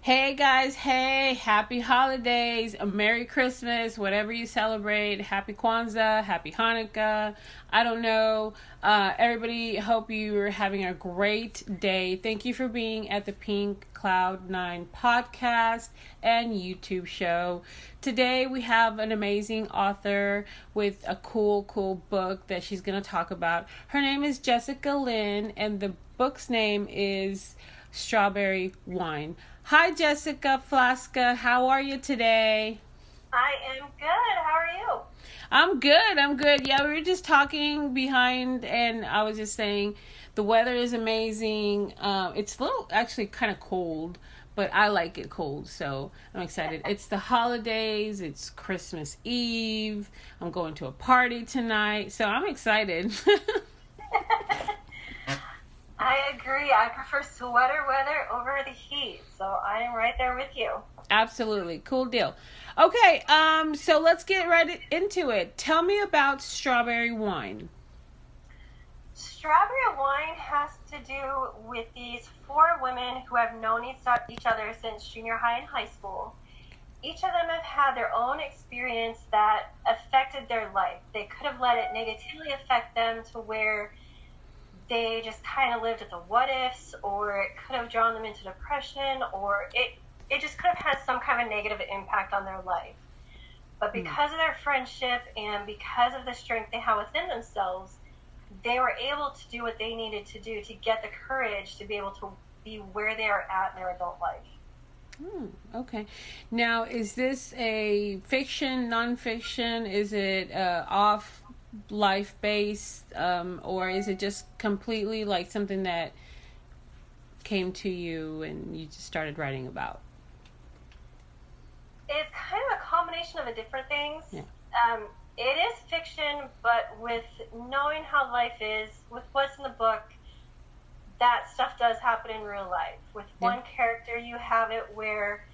Hey guys, hey, happy holidays, a Merry Christmas, whatever you celebrate. Happy Kwanzaa, happy Hanukkah. I don't know. Uh, everybody, hope you are having a great day. Thank you for being at the Pink Cloud 9 podcast and YouTube show. Today we have an amazing author with a cool, cool book that she's going to talk about. Her name is Jessica Lynn, and the book's name is Strawberry Wine. Hi, Jessica Flasca. How are you today? I am good. How are you? I'm good. I'm good. Yeah, we were just talking behind, and I was just saying the weather is amazing. Um, it's a little actually kind of cold, but I like it cold, so I'm excited. it's the holidays. It's Christmas Eve. I'm going to a party tonight, so I'm excited. I agree. I prefer sweater weather over the heat, so I am right there with you. Absolutely. Cool deal. Okay, um, so let's get right into it. Tell me about strawberry wine. Strawberry wine has to do with these four women who have known each other since junior high and high school. Each of them have had their own experience that affected their life. They could have let it negatively affect them to where they just kind of lived at the what ifs, or it could have drawn them into depression, or it it just could have had some kind of negative impact on their life. But hmm. because mm. of their friendship and because of the strength they have within themselves, they were able to do what they needed to do to get the courage to be able to be where they are at in their adult life. Hmm, okay. Now, is this a fiction, nonfiction? Is it uh, off life based, um, or is it just completely like something that came to you and you just started writing about? It's kind of a combination of the different things. Yeah. Um, it is fiction, but with knowing how life is, with what's in the book, that stuff does happen in real life. With yeah. one character, you have it where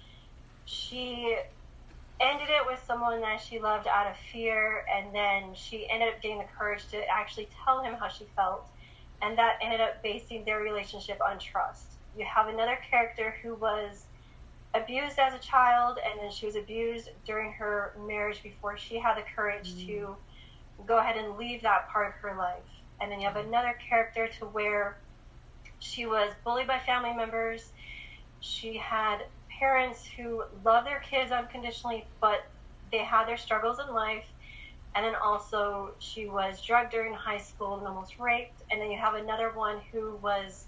she ended it with someone that she loved out of fear, and then she ended up getting the courage to actually tell him how she felt, and that ended up basing their relationship on trust. You have another character who was abused as a child, and then she was abused during her marriage before she had the courage mm. to go ahead and leave that part of her life. And then you have another character to where she was bullied by family members. She had parents who love their kids unconditionally, but they had their struggles in life. And then also, she was drugged during high school and almost raped. And then you have another one who was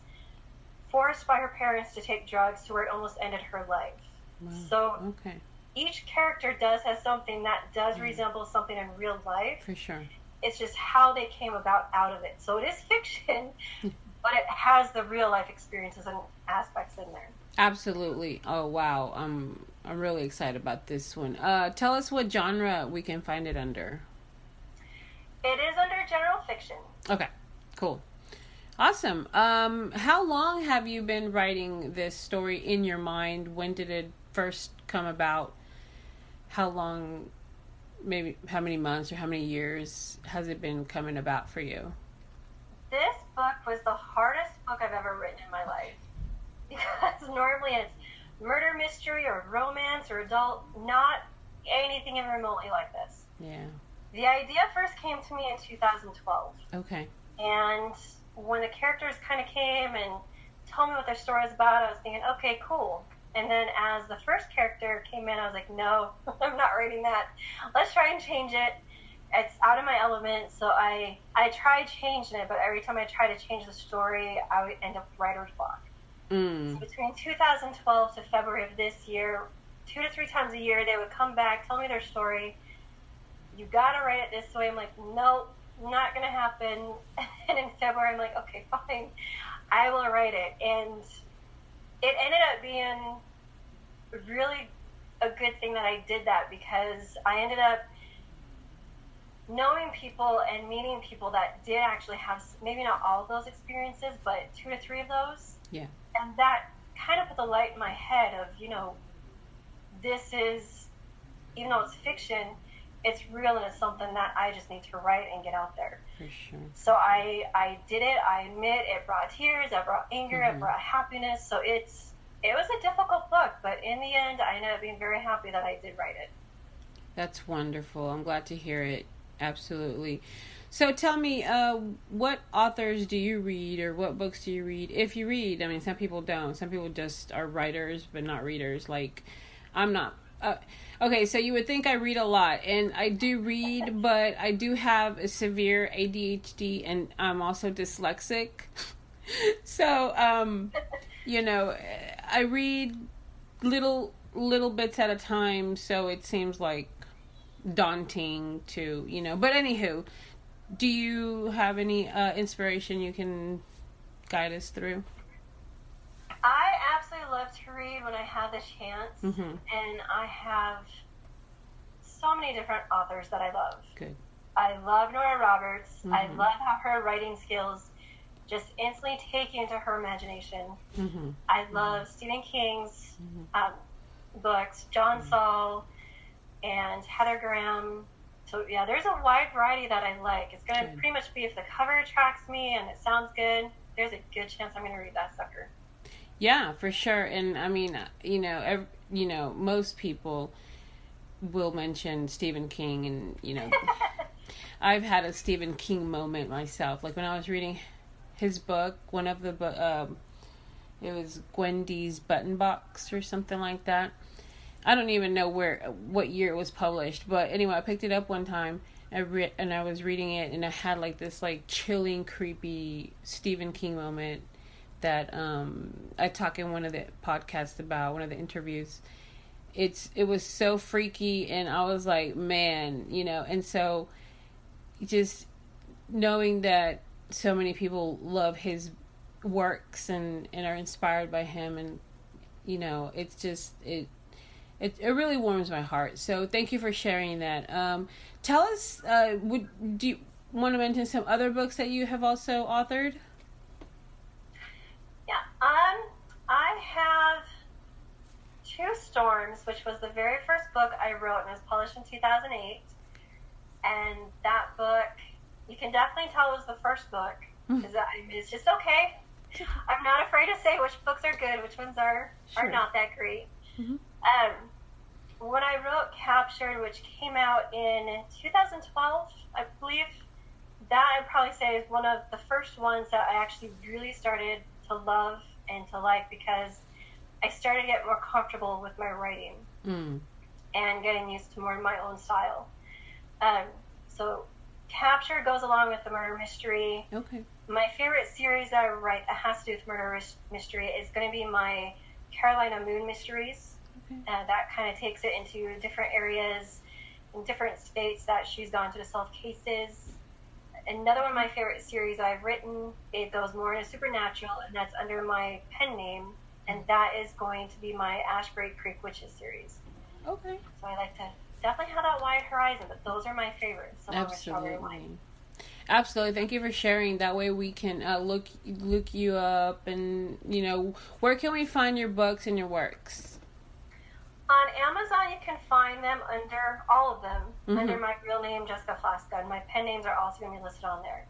forced by her parents to take drugs to where it almost ended her life. Wow. So, okay. each character does have something that does resemble something in real life. For sure. It's just how they came about out of it. So, it is fiction, but it has the real life experiences and aspects in there. Absolutely. Oh wow. I'm I'm really excited about this one. Uh, tell us what genre we can find it under. It is under general fiction. Okay. Cool. Awesome. Um, how long have you been writing this story in your mind? When did it first come about? How long, maybe how many months or how many years has it been coming about for you? This book was the hardest book I've ever written in my life because normally it's murder mystery or romance or adult, not anything even remotely like this. Yeah. The idea first came to me in 2012. Okay. And when the characters kind of came and told me what their story was about, I was thinking, okay, cool. And then as the first character came in, I was like, no, I'm not writing that. Let's try and change it. It's out of my element, so I I tried changing it, but every time I try to change the story, I would end up writer's block. Mm. So between 2012 to February of this year, two to three times a year, they would come back, tell me their story. You gotta write it this way. I'm like, nope, not gonna happen. And in February, I'm like, okay, fine, I will write it. And it ended up being really a good thing that I did that because I ended up knowing people and meeting people that did actually have maybe not all of those experiences, but two to three of those. Yeah and that kind of put the light in my head of you know this is even though it's fiction it's real and it's something that i just need to write and get out there for sure so i i did it i admit it brought tears it brought anger mm-hmm. it brought happiness so it's it was a difficult book. But in the end, I ended up being very happy that I did write it. That's wonderful. I'm glad to hear it. Absolutely. So tell me, uh, what authors do you read, or what books do you read? If you read, I mean, some people don't. Some people just are writers, but not readers. Like, I'm not. Uh, okay, so you would think I read a lot, and I do read, but I do have a severe ADHD, and I'm also dyslexic. so, um, you know, I read little little bits at a time, so it seems like daunting to you know. But anywho, do you have any uh, inspiration you can guide us through? I absolutely love to read when I have the chance, mm-hmm. and I have so many different authors that I love. Good. I love Nora Roberts. Mm-hmm. I love how her writing skills just instantly take you into her imagination. Mm-hmm. I love Stephen King's Mm-hmm. um, books, John Saul, and Heather Graham. So yeah, there's a wide variety that I like. It's going to Good. pretty much be if the cover attracts me and it sounds good. There's a good chance I'm going to read that sucker. Yeah, for sure. And I mean, you know, ev- you know, most people will mention Stephen King, and you know, I've had a Stephen King moment myself. Like when I was reading his book, one of the book, um, it was Gwendy's Button Box or something like that. I don't even know where what year it was published, but anyway, I picked it up one time. I re- and I was reading it, and I had like this like chilling, creepy Stephen King moment that um I talk in one of the podcasts about one of the interviews. It's it was so freaky, and I was like, man, you know, and so just knowing that so many people love his works and and are inspired by him and you know it's just it it, it really warms my heart so thank you for sharing that um tell us uh would do you want to mention some other books that you have also authored Yeah. Um, I have Two Storms, which was the very first book I wrote and was published in 2008. And that book, you can definitely tell it was the first book because it's just okay. I'm not afraid to say which books are good, which ones are Sure. are not that great. Mhm. Um, when I wrote Captured, which came out in 2012, I believe, that I'd probably say is one of the first ones that I actually really started to love and to like because I started to get more comfortable with my writing mm. and getting used to more of my own style. Um, so, Capture goes along with the murder mystery. okay My favorite series that I write that has to do with murder mystery is going to be my Carolina Moon Mysteries. Okay. Uh, that kind of takes it into different areas in different states that she's gone to to solve cases. Another one of my favorite series I've written, it goes more into supernatural, and that's under my pen name, and that is going to be my Ashbury Creek Witches series. okay So I like to definitely have that wide horizon, but those are my favorites. absolutely absolutely thank you for sharing that way we can uh, look look you up and you know where can we find your books and your works On Amazon, you can find them under all of them Mhm. under my real name, Jessica Flasca, and my pen names are also going to be listed on there.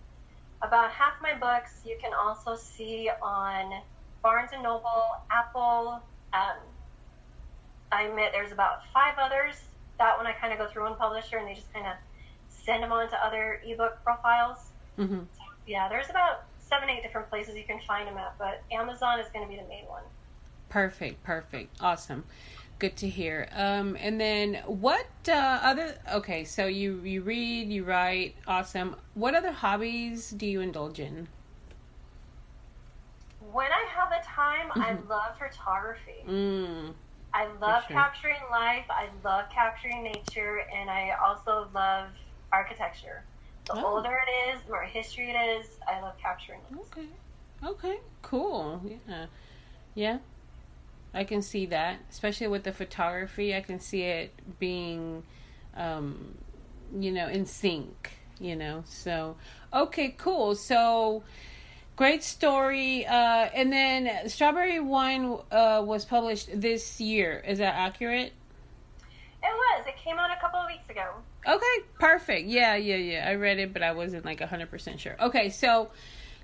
About half my books you can also see on Barnes and Noble, Apple. Um, I admit there's about five others. That one I kind of go through one publisher and they just kind of send them on to other ebook profiles. mm-hmm. Yeah, there's about seven, eight different places you can find them at, but Amazon is going to be the main one. Perfect, perfect, awesome, good to hear. Um, and then what uh, other? Okay, so you you read, you write, awesome. What other hobbies do you indulge in? When I have the time, I Mhm. love photography. Mm, I love sure. capturing life. I love capturing nature, and I also love architecture. The Oh. older it is, the more history it is. I love capturing it. okay, okay, cool. Yeah, yeah. I can see that, especially with the photography. I can see it being, um, you know, in sync. You know, so okay, cool. So great story. Uh, and then Strawberry Wine uh, was published this year. Is that accurate? It was. It came out a couple of weeks ago. Okay, perfect. Yeah, yeah, yeah. I read it, but I wasn't like 100% sure. Okay, so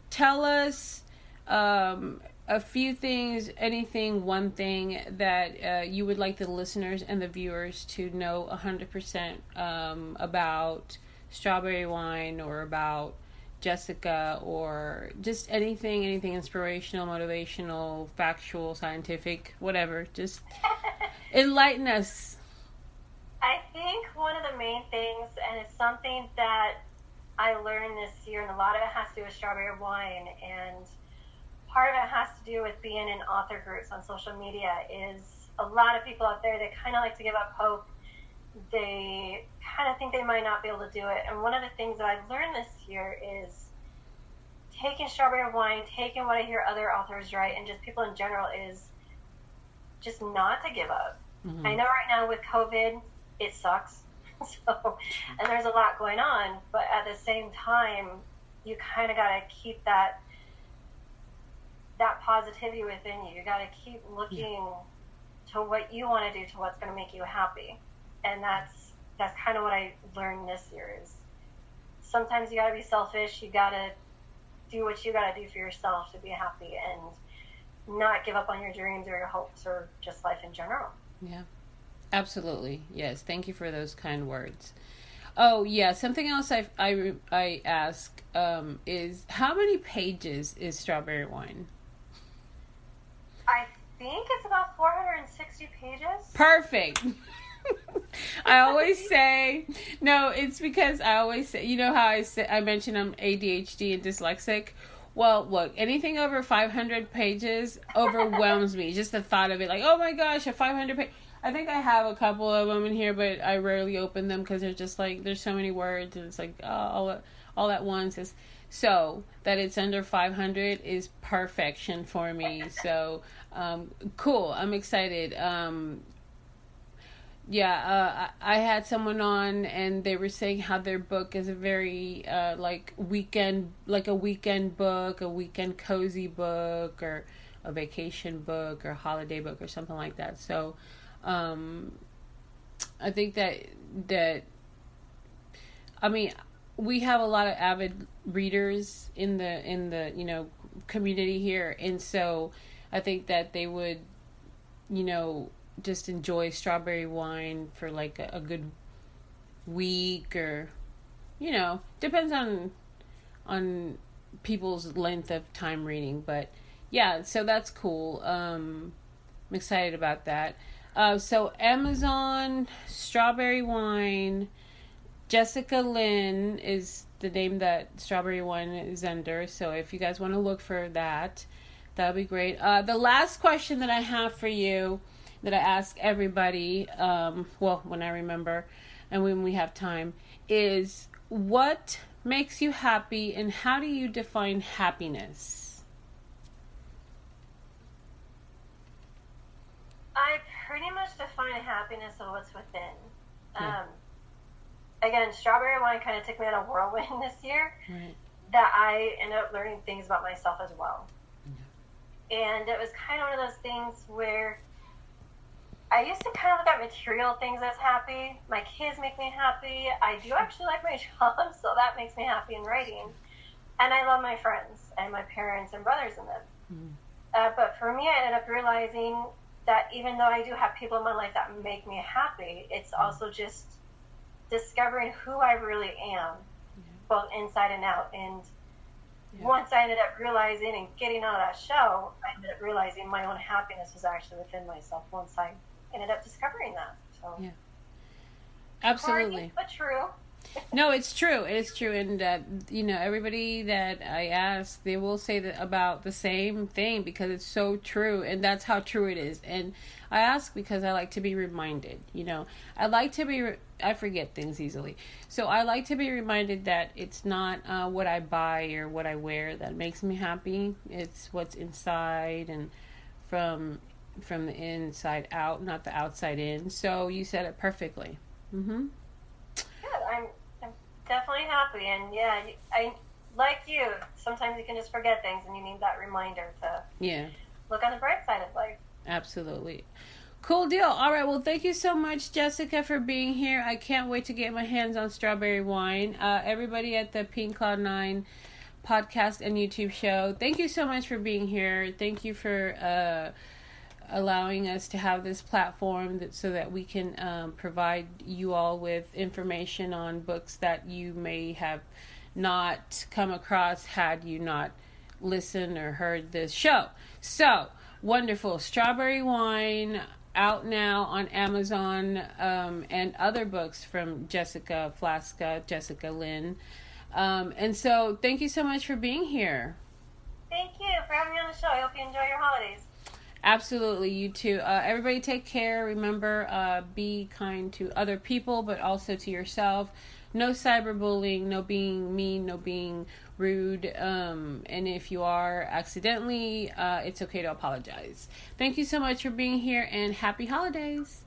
tell us um a few things, anything, one thing that uh, you would like the listeners and the viewers to know 100% um, about strawberry wine or about Jessica or just anything, anything inspirational, motivational, factual, scientific, whatever. Just enlighten us. I think one of the main things, and it's something that I learned this year, and a lot of it has to do with strawberry wine, and part of it has to do with being in author groups on social media, is a lot of people out there that kind of like to give up hope. They kind of think they might not be able to do it. And one of the things that I've learned this year is taking strawberry wine, taking what I hear other authors write, and just people in general is just not to give up. Mm-hmm. I know right now with COVID, it sucks. so, and there's a lot going on, but at the same time, you kind of got to keep that that positivity within you. You got to keep looking to what you want to do, to what's going to make you happy, and that's that's kind of what I learned this year. Is sometimes you got to be selfish. You got to do what you got to do for yourself to be happy, and not give up on your dreams or your hopes or just life in general. Yeah. Absolutely. Yes. Thank you for those kind words. Oh yeah, something else I I I ask um, is how many pages is Strawberry Wine? Think it's about 460 pages. Perfect. I always say no. It's because I always say you know how I say I mentioned I'm ADHD and dyslexic. Well, look, anything over 500 pages overwhelms me. Just the thought of it, like, oh my gosh, a 500 page. I think I have a couple of them in here, but I rarely open them because they're just like there's so many words and it's like oh, all all at once is so that it's under 500 is perfection for me. So um, cool, I'm excited. Um, yeah, uh, I had someone on and they were saying how their book is a very uh, like weekend, like a weekend book, a weekend cozy book, or a vacation book, or holiday book, or something like that. So um, I think that that I mean we have a lot of avid readers in the in the you know community here. And so I think that they would you know just enjoy strawberry wine for like a, a good week or you know depends on on people's length of time reading. But yeah so that's cool. Um i'm excited about that. Uh, so Amazon strawberry wine. Jessica Lynn is the name that strawberry wine is under. So if you guys want to look for that, that would be great. Uh, the last question that I have for you, that I ask everybody, um, well, when I remember, and when we have time, is what makes you happy, and how do you define happiness? I pretty much define happiness of what's within. Um, again, strawberry wine kind of took me on a whirlwind this year right. that I ended up learning things about myself as well. And it was kind of one of those things where I used to kind of look at material things as happy. My kids make me happy. I do actually like my job, so that makes me happy in writing. And I love my friends and my parents and brothers in them. Mm. Uh, but for me, I ended up realizing that even though I do have people in my life that make me happy, it's mm-hmm. also just discovering who I really am, both inside and out. And yeah. once I ended up realizing and getting out of that show, I ended up realizing my own happiness was actually within myself once I ended up discovering that. So, yeah. Absolutely. Corny, but true no, it's true. It's true, and uh, you know everybody that I ask, they will say that about the same thing because it's so true, and that's how true it is. And I ask because I like to be reminded. You know, I like to be. Re- I forget things easily, so I like to be reminded that it's not uh, what I buy or what I wear that makes me happy. It's what's inside and from from the inside out, not the outside in. So you said it perfectly. Mm-hmm. I'm, I'm definitely happy, and yeah, I like you. Sometimes you can just forget things, and you need that reminder to yeah look on the bright side of life. Absolutely. Cool deal. All right. Well, thank you so much, Jessica, for being here. I can't wait to get my hands on strawberry wine. Uh, everybody at the Pink Cloud Nine podcast and YouTube show. Thank you so much for being here. Thank you for uh, allowing us to have this platform that, so that we can um, provide you all with information on books that you may have not come across had you not listened or heard this show. So, wonderful. Strawberry Wine out now on Amazon um, and other books from Jessica Flasca, Jessica Lynn. Um, and so, thank you so much for being here. Thank you for having me on the show. I hope you enjoy your holidays. Absolutely, you too. Uh, everybody take care. Remember, uh, be kind to other people, but also to yourself. No cyberbullying, no being mean, no being rude. Um, and if you are accidentally, uh, it's okay to apologize. Thank you so much for being here and happy holidays.